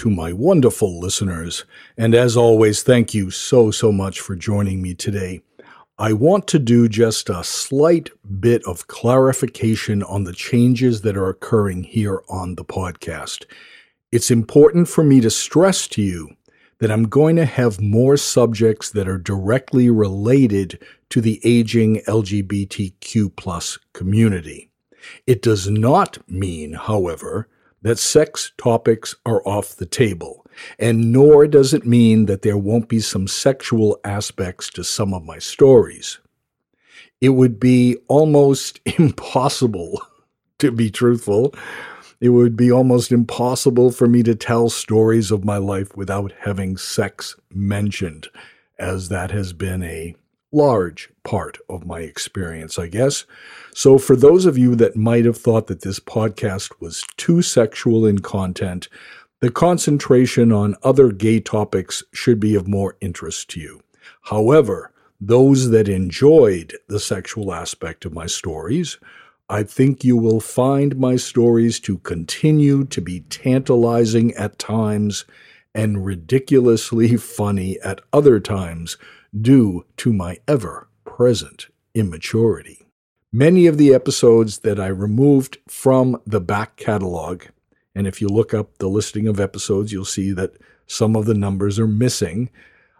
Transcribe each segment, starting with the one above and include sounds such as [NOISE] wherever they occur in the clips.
To my wonderful listeners, and as always, thank you so, so much for joining me today. I want to do just a slight bit of clarification on the changes that are occurring here on the podcast. It's important for me to stress to you that I'm going to have more subjects that are directly related to the aging LGBTQ plus community. It does not mean, however, that sex topics are off the table, and nor does it mean that there won't be some sexual aspects to some of my stories. It would be almost [LAUGHS] impossible, to be truthful, it would be almost impossible for me to tell stories of my life without having sex mentioned, as that has been a large part of my experience, I guess. So, for those of you that might have thought that this podcast was too sexual in content, the concentration on other gay topics should be of more interest to you. However, those that enjoyed the sexual aspect of my stories, I think you will find my stories to continue to be tantalizing at times and ridiculously [LAUGHS] funny at other times due to my ever present immaturity. Many of the episodes that I removed from the back catalog, and if you look up the listing of episodes, you'll see that some of the numbers are missing.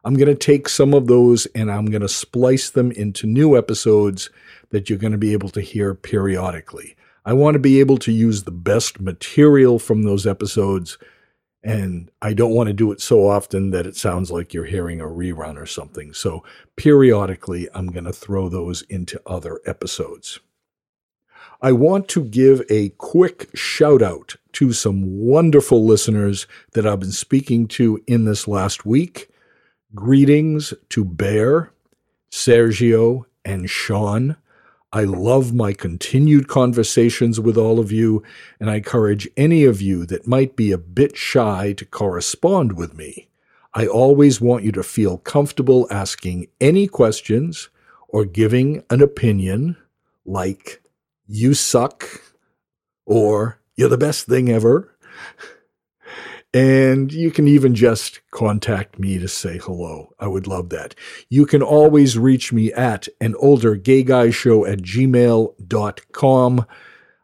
I'm going to take some of those and I'm going to splice them into new episodes that you're going to be able to hear periodically. I want to be able to use the best material from those episodes and I don't want to do it so often that it sounds like you're hearing a rerun or something. So periodically, I'm going to throw those into other episodes. I want to give a quick shout out to some wonderful listeners that I've been speaking to in this last week. Greetings to Bear, Sergio, and Sean. I love my continued conversations with all of you, and I encourage any of you that might be a bit shy to correspond with me. I always want you to feel comfortable asking any questions or giving an opinion like, you suck, or you're the best thing ever. And you can even just contact me to say hello. I would love that. You can always reach me at an older gay guy show at gmail.com.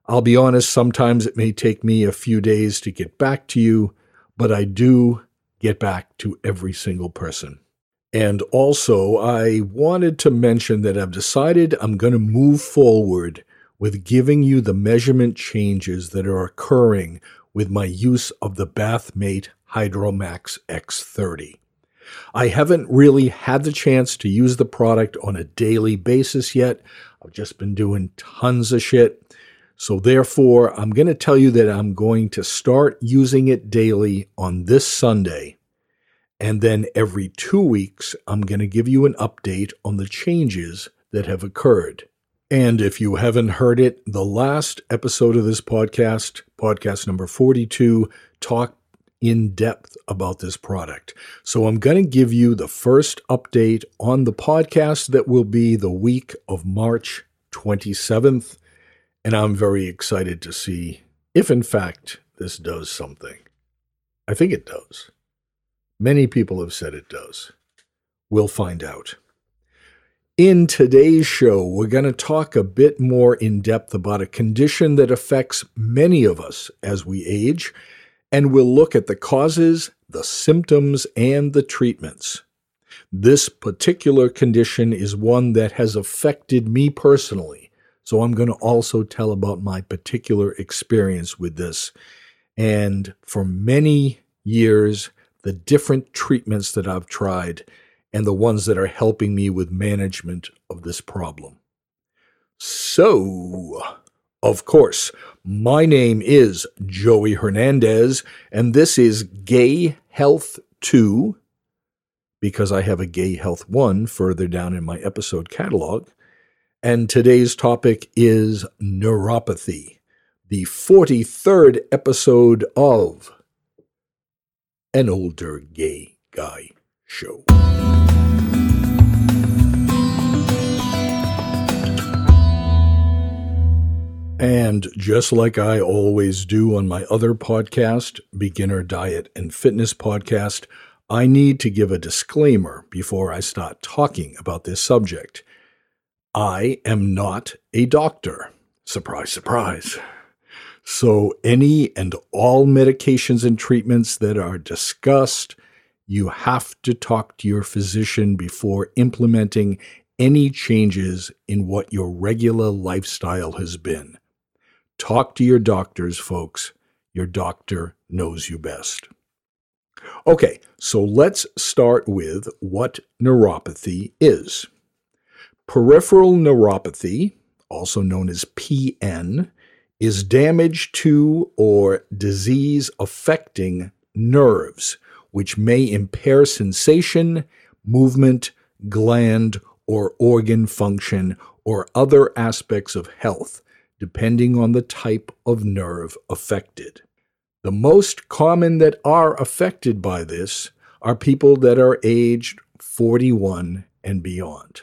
I'll be honest, sometimes it may take me a few days to get back to you, but I do get back to every single person. And also, I wanted to mention that I've decided I'm going to move forward with giving you the measurement changes that are occurring with my use of the Bathmate Hydromax X30. I haven't really had the chance to use the product on a daily basis yet. I've just been doing tons of shit. So, therefore, I'm going to tell you that I'm going to start using it daily on this Sunday. And then every two weeks, I'm going to give you an update on the changes that have occurred. And if you haven't heard it, the last episode of this podcast, podcast number 42, talked in depth about this product. So I'm going to give you the first update on the podcast that will be the week of March 27th. And I'm very excited to see if, in fact, this does something. I think it does. Many people have said it does. We'll find out. In today's show, we're going to talk a bit more in depth about a condition that affects many of us as we age, and we'll look at the causes, the symptoms, and the treatments. This particular condition is one that has affected me personally, so I'm going to also tell about my particular experience with this. And for many years, the different treatments that I've tried and the ones that are helping me with management of this problem. So, of course, my name is Joey Hernandez, and this is Gay Health 2, because I have a Gay Health 1 further down in my episode catalog. And today's topic is neuropathy, the 43rd episode of An Older Gay Guy Show. And just like I always do on my other podcast, Beginner Diet and Fitness Podcast, I need to give a disclaimer before I start talking about this subject. I am not a doctor. Surprise, surprise. So, any and all medications and treatments that are discussed, you have to talk to your physician before implementing any changes in what your regular lifestyle has been. Talk to your doctors, folks. Your doctor knows you best. Okay, so let's start with what neuropathy is. Peripheral neuropathy, also known as PN, is damage to or disease affecting nerves, which may impair sensation, movement, gland, or organ function, or other aspects of health, depending on the type of nerve affected. The most common that are affected by this are people that are aged 41 and beyond.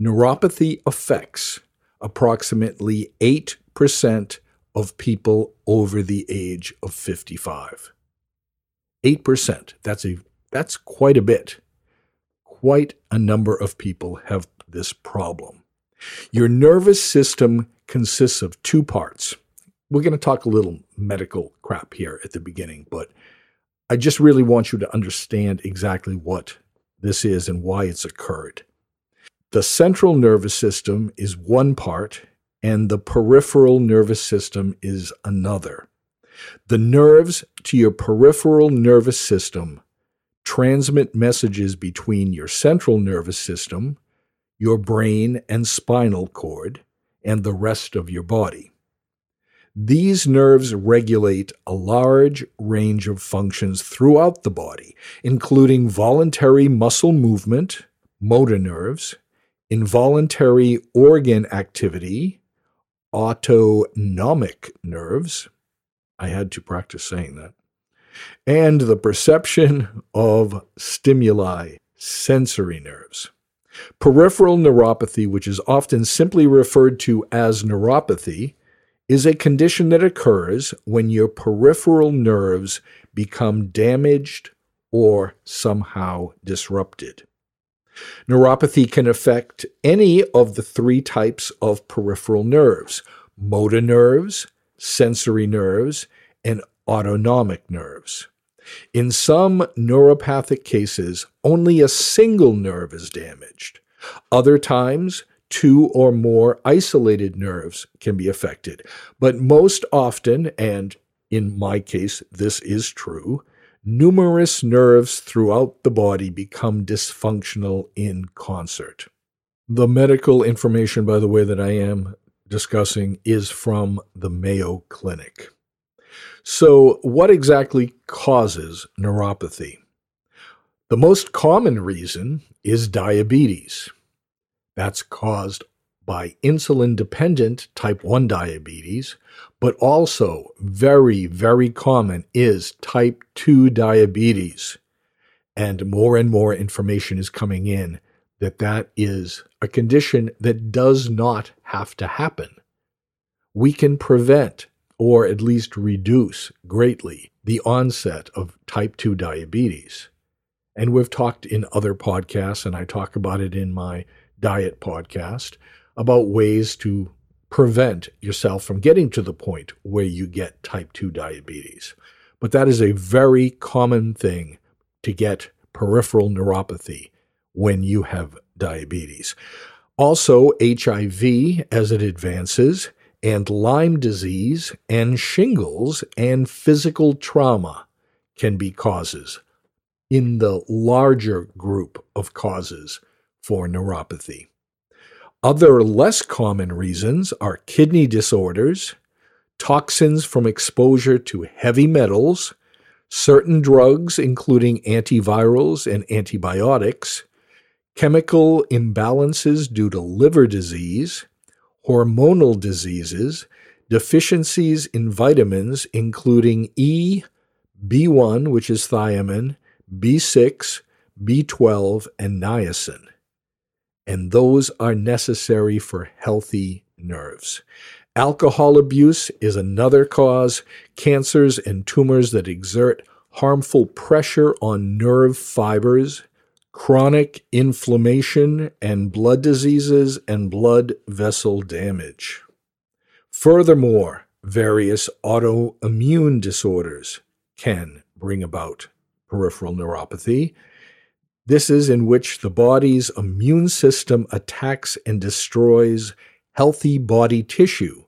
Neuropathy affects approximately 8% of people over the age of 55. 8%. That's a that's quite a bit. Quite a number of people have this problem. Your nervous system consists of two parts. We're going to talk a little medical crap here at the beginning, but I just really want you to understand exactly what this is and why it's occurred. The central nervous system is one part, and the peripheral nervous system is another. The nerves to your peripheral nervous system transmit messages between your central nervous system, your brain and spinal cord, and the rest of your body. These nerves regulate a large range of functions throughout the body, including voluntary muscle movement, motor nerves, involuntary organ activity, autonomic nerves. I had to practice saying that. And the perception of stimuli, sensory nerves. Peripheral neuropathy, which is often simply referred to as neuropathy, is a condition that occurs when your peripheral nerves become damaged or somehow disrupted. Neuropathy can affect any of the three types of peripheral nerves motor nerves, sensory nerves, and autonomic nerves. In some neuropathic cases, only a single nerve is damaged. Other times, two or more isolated nerves can be affected. But most often, and in my case, this is true, numerous nerves throughout the body become dysfunctional in concert. The medical information, by the way, that I am discussing is from the Mayo Clinic. So, what exactly causes neuropathy? The most common reason is diabetes. That's caused by insulin dependent type 1 diabetes, but also very, very common is type 2 diabetes. And more and more information is coming in that that is a condition that does not have to happen. We can prevent or at least reduce greatly the onset of type 2 diabetes. And we've talked in other podcasts, and I talk about it in my diet podcast, about ways to prevent yourself from getting to the point where you get type 2 diabetes. But that is a very common thing to get peripheral neuropathy when you have diabetes. Also, HIV as it advances and Lyme disease and shingles and physical trauma can be causes in the larger group of causes for neuropathy. Other less common reasons are kidney disorders, toxins from exposure to heavy metals, certain drugs, including antivirals and antibiotics, chemical imbalances due to liver disease, hormonal diseases, deficiencies in vitamins, including E, B1, which is thiamine, B6, B12, and niacin. And those are necessary for healthy nerves. Alcohol abuse is another cause. Cancers and tumors that exert harmful pressure on nerve fibers, chronic inflammation, and blood diseases and blood vessel damage. Furthermore, various autoimmune disorders can bring about peripheral neuropathy. This is in which the body's immune system attacks and destroys healthy body tissue,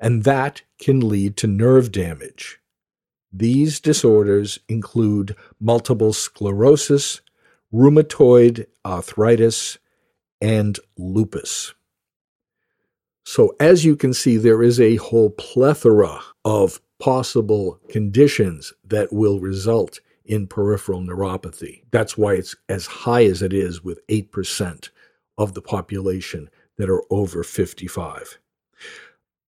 and that can lead to nerve damage. These disorders include multiple sclerosis, rheumatoid arthritis, and lupus. So, as you can see, there is a whole plethora of possible conditions that will result in peripheral neuropathy. That's why it's as high as it is, with 8% of the population that are over 55.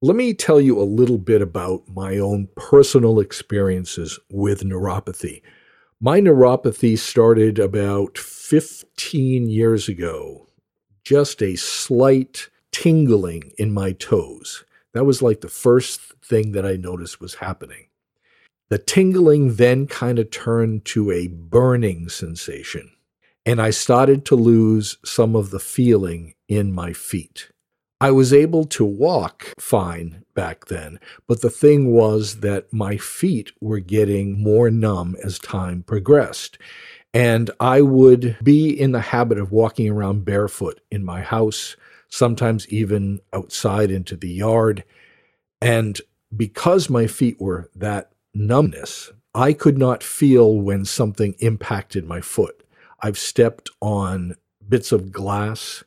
Let me tell you a little bit about my own personal experiences with neuropathy. My neuropathy started about 15 years ago, just a slight tingling in my toes. That was like the first thing that I noticed was happening. The tingling then kind of turned to a burning sensation, and I started to lose some of the feeling in my feet. I was able to walk fine back then, but the thing was that my feet were getting more numb as time progressed. And I would be in the habit of walking around barefoot in my house, sometimes even outside into the yard. And because my feet were that numbness. I could not feel when something impacted my foot. I've stepped on bits of glass,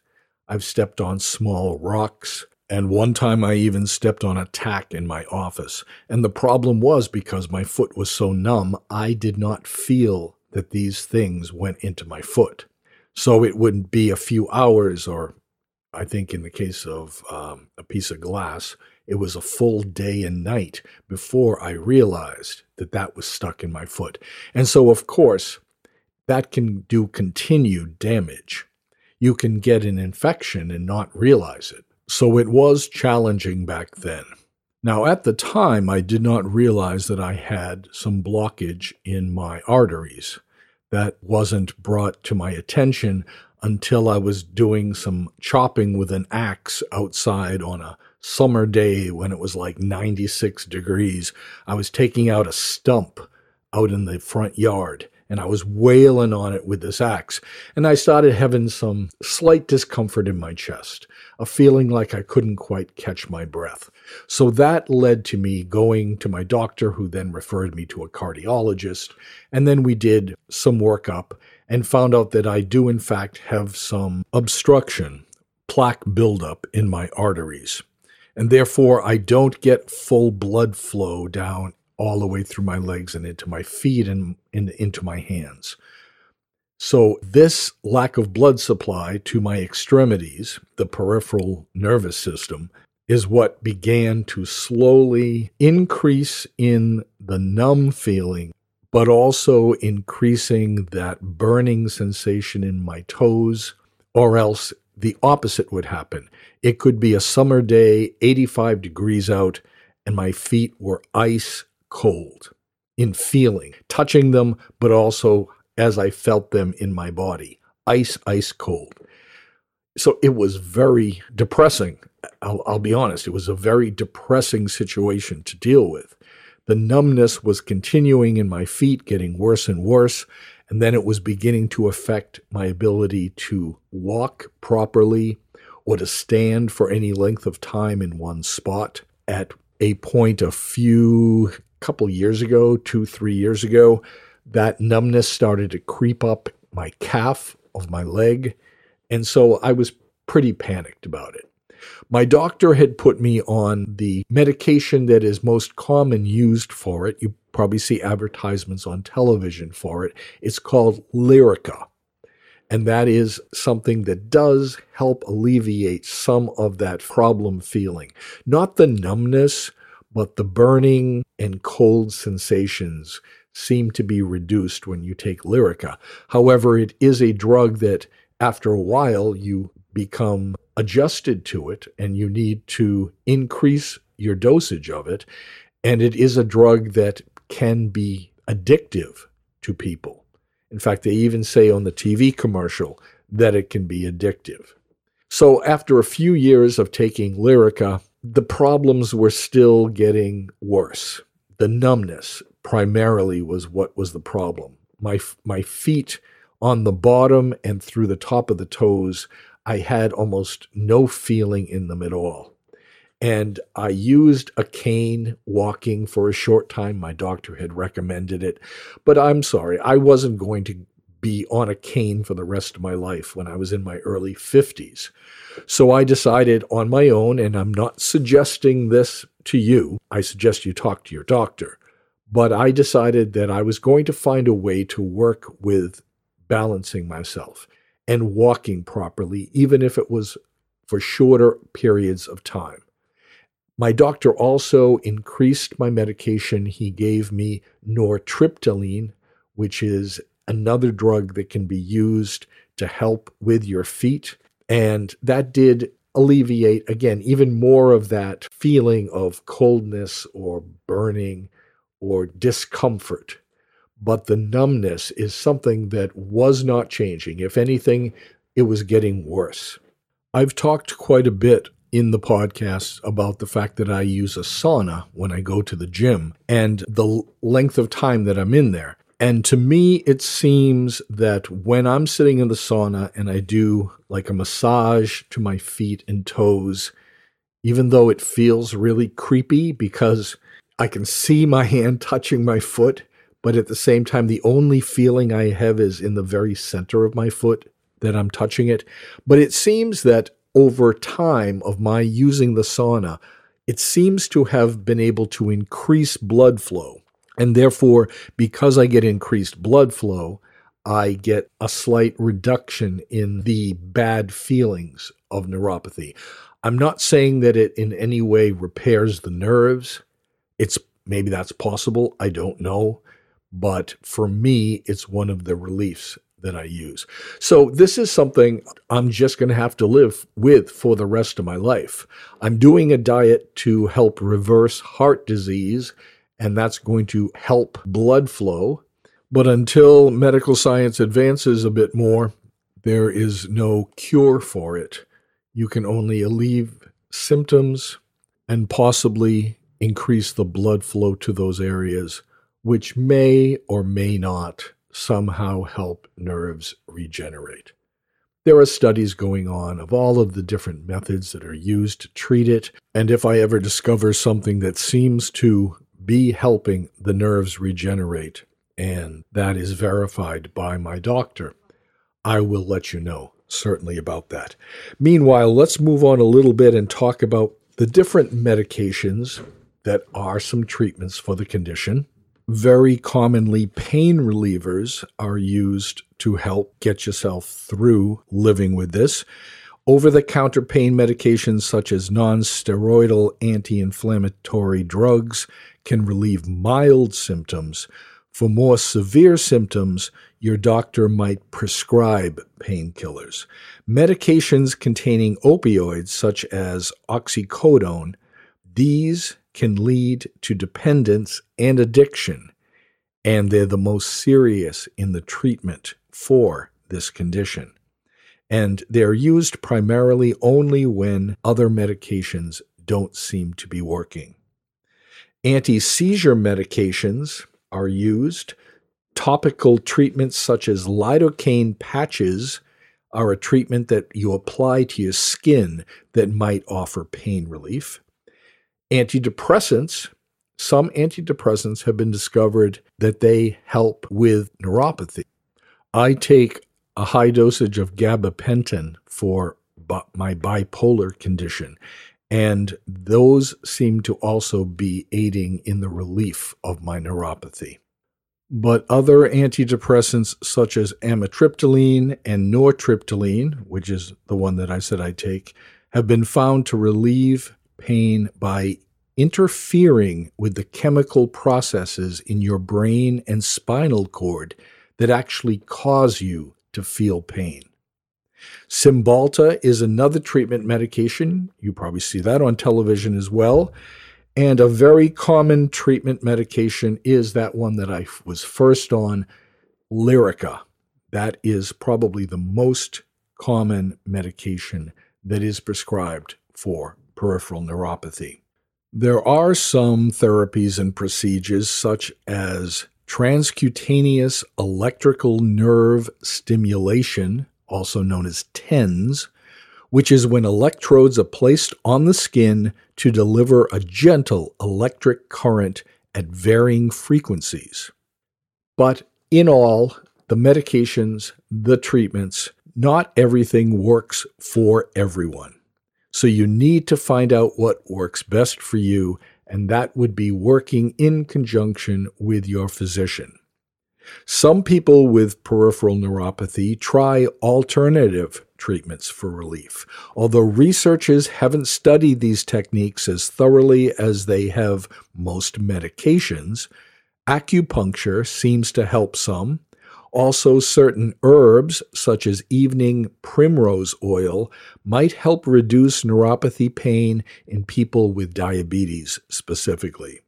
I've stepped on small rocks, and one time I even stepped on a tack in my office. And the problem was because my foot was so numb, I did not feel that these things went into my foot. So it wouldn't be a few hours, or I think in the case of um, a piece of glass, it was a full day and night before I realized that that was stuck in my foot. And so, of course, that can do continued damage. You can get an infection and not realize it. So it was challenging back then. Now, at the time, I did not realize that I had some blockage in my arteries. That wasn't brought to my attention until I was doing some chopping with an axe outside on a summer day when it was like 96 degrees. I was taking out a stump out in the front yard and I was wailing on it with this axe. And I started having some slight discomfort in my chest, a feeling like I couldn't quite catch my breath. So that led to me going to my doctor, who then referred me to a cardiologist. And then we did some workup and found out that I do, in fact, have some obstruction, plaque buildup in my arteries and therefore I don't get full blood flow down all the way through my legs and into my feet and, and into my hands. So, this lack of blood supply to my extremities, the peripheral nervous system, is what began to slowly increase in the numb feeling, but also increasing that burning sensation in my toes, or else the opposite would happen. It could be a summer day, 85 degrees out, and my feet were ice cold in feeling, touching them, but also as I felt them in my body. Ice, ice cold. So it was very depressing. I'll, I'll, be honest, it was a very depressing situation to deal with. The numbness was continuing in my feet, getting worse and worse. And then it was beginning to affect my ability to walk properly or to stand for any length of time in one spot. At a point a few couple years ago, two, three years ago, that numbness started to creep up my calf of my leg. And so I was pretty panicked about it. My doctor had put me on the medication that is most common used for it. You probably see advertisements on television for it. It's called Lyrica. And that is something that does help alleviate some of that problem feeling. Not the numbness, but the burning and cold sensations seem to be reduced when you take Lyrica. However, it is a drug that after a while you become adjusted to it and you need to increase your dosage of it. And it is a drug that can be addictive to people. In fact, they even say on the TV commercial that it can be addictive. So after a few years of taking Lyrica, the problems were still getting worse. The numbness primarily was what was the problem. My my feet on the bottom and through the top of the toes, I had almost no feeling in them at all. And I used a cane walking for a short time. My doctor had recommended it. But I'm sorry, I wasn't going to be on a cane for the rest of my life when I was in my early 50s. So I decided on my own, and I'm not suggesting this to you, I suggest you talk to your doctor. But I decided that I was going to find a way to work with balancing myself and walking properly, even if it was for shorter periods of time. My doctor also increased my medication. He gave me nortriptyline, which is another drug that can be used to help with your feet. And that did alleviate, again, even more of that feeling of coldness or burning or discomfort. But the numbness is something that was not changing. If anything, it was getting worse. I've talked quite a bit in the podcast about the fact that I use a sauna when I go to the gym and the length of time that I'm in there. And to me, it seems that when I'm sitting in the sauna and I do like a massage to my feet and toes, even though it feels really creepy because I can see my hand [LAUGHS] touching my foot, but at the same time, the only feeling I have is in the very center of my foot that I'm touching it. But it seems that over time of my using the sauna, it seems to have been able to increase blood flow and therefore, because I get increased blood flow, I get a slight reduction in the bad feelings of neuropathy. I'm not saying that it in any way repairs the nerves. It's maybe that's possible. I don't know. But for me, it's one of the reliefs that I use. So this is something I'm just going to have to live with for the rest of my life. I'm doing a diet to help reverse heart disease and that's going to help blood flow. But until medical science advances a bit more, there is no cure for it. You can only alleviate symptoms and possibly increase the blood flow to those areas, which may or may not somehow help nerves regenerate. There are studies going on of all of the different methods that are used to treat it, and if I ever discover something that seems to be helping the nerves regenerate, and that is verified by my doctor. I will let you know certainly about that. Meanwhile, let's move on a little bit and talk about the different medications that are some treatments for the condition. Very commonly, pain relievers are used to help get yourself through living with this. Over the counter pain medications such as non steroidal anti inflammatory drugs can relieve mild symptoms. For more severe symptoms, your doctor might prescribe painkillers. Medications containing opioids, such as oxycodone, these can lead to dependence and addiction, and they're the most serious in the treatment for this condition. And they're used primarily only when other medications don't seem to be working. Anti seizure medications are used. Topical treatments such as lidocaine patches are a treatment that you apply to your skin that might offer pain relief. Antidepressants, some antidepressants have been discovered that they help with neuropathy. I take a high dosage of gabapentin for my bipolar condition, and those seem to also be aiding in the relief of my neuropathy. But other antidepressants, such as amitriptyline and nortriptyline, which is the one that I said I take, have been found to relieve pain by interfering with the chemical processes in your brain and spinal cord that actually cause you to feel pain. Cymbalta is another treatment medication. You probably see that on television as well. And a very common treatment medication is that one that I was first on, Lyrica. That is probably the most common medication that is prescribed for peripheral neuropathy. There are some therapies and procedures, such as transcutaneous electrical nerve stimulation, also known as TENS, which is when electrodes are placed on the skin to deliver a gentle electric current at varying frequencies. But in all, the medications, the treatments, not everything works for everyone. So you need to find out what works best for you, and that would be working in conjunction with your physician. Some people with peripheral neuropathy try alternative treatments for relief, although researchers haven't studied these techniques as thoroughly as they have most medications. Acupuncture seems to help some, also, certain herbs, such as evening primrose oil, might help reduce neuropathy pain in people with diabetes specifically.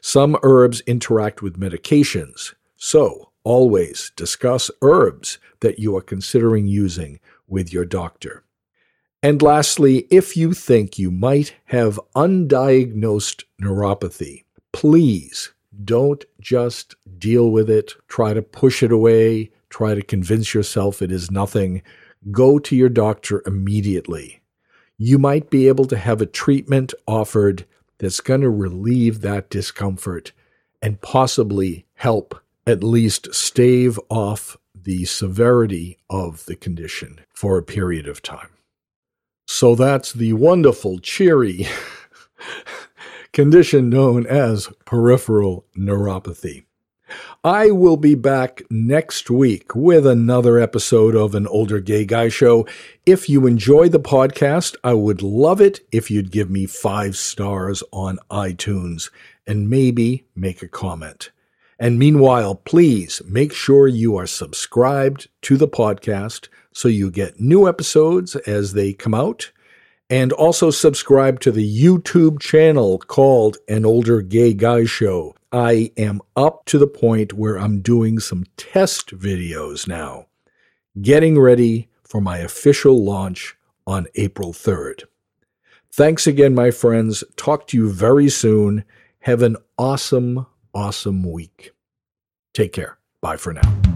Some herbs interact with medications, so always discuss herbs that you are considering using with your doctor. And lastly, if you think you might have undiagnosed neuropathy, please don't just deal with it, try to push it away, try to convince yourself it is nothing. Go to your doctor immediately. You might be able to have a treatment offered that's going to relieve that discomfort and possibly help at least stave off the severity of the condition for a period of time. So that's the wonderful, cheery [LAUGHS] condition known as peripheral neuropathy. I will be back next week with another episode of An Older Gay Guy Show. If you enjoy the podcast, I would love it if you'd give me five stars on iTunes and maybe make a comment. And meanwhile, please make sure you are subscribed to the podcast so you get new episodes as they come out and also subscribe to the YouTube channel called An Older Gay Guy Show. I am up to the point where I'm doing some test videos now, getting ready for my official launch on April 3rd. Thanks again, my friends. Talk to you very soon. Have an awesome, awesome week. Take care. Bye for now.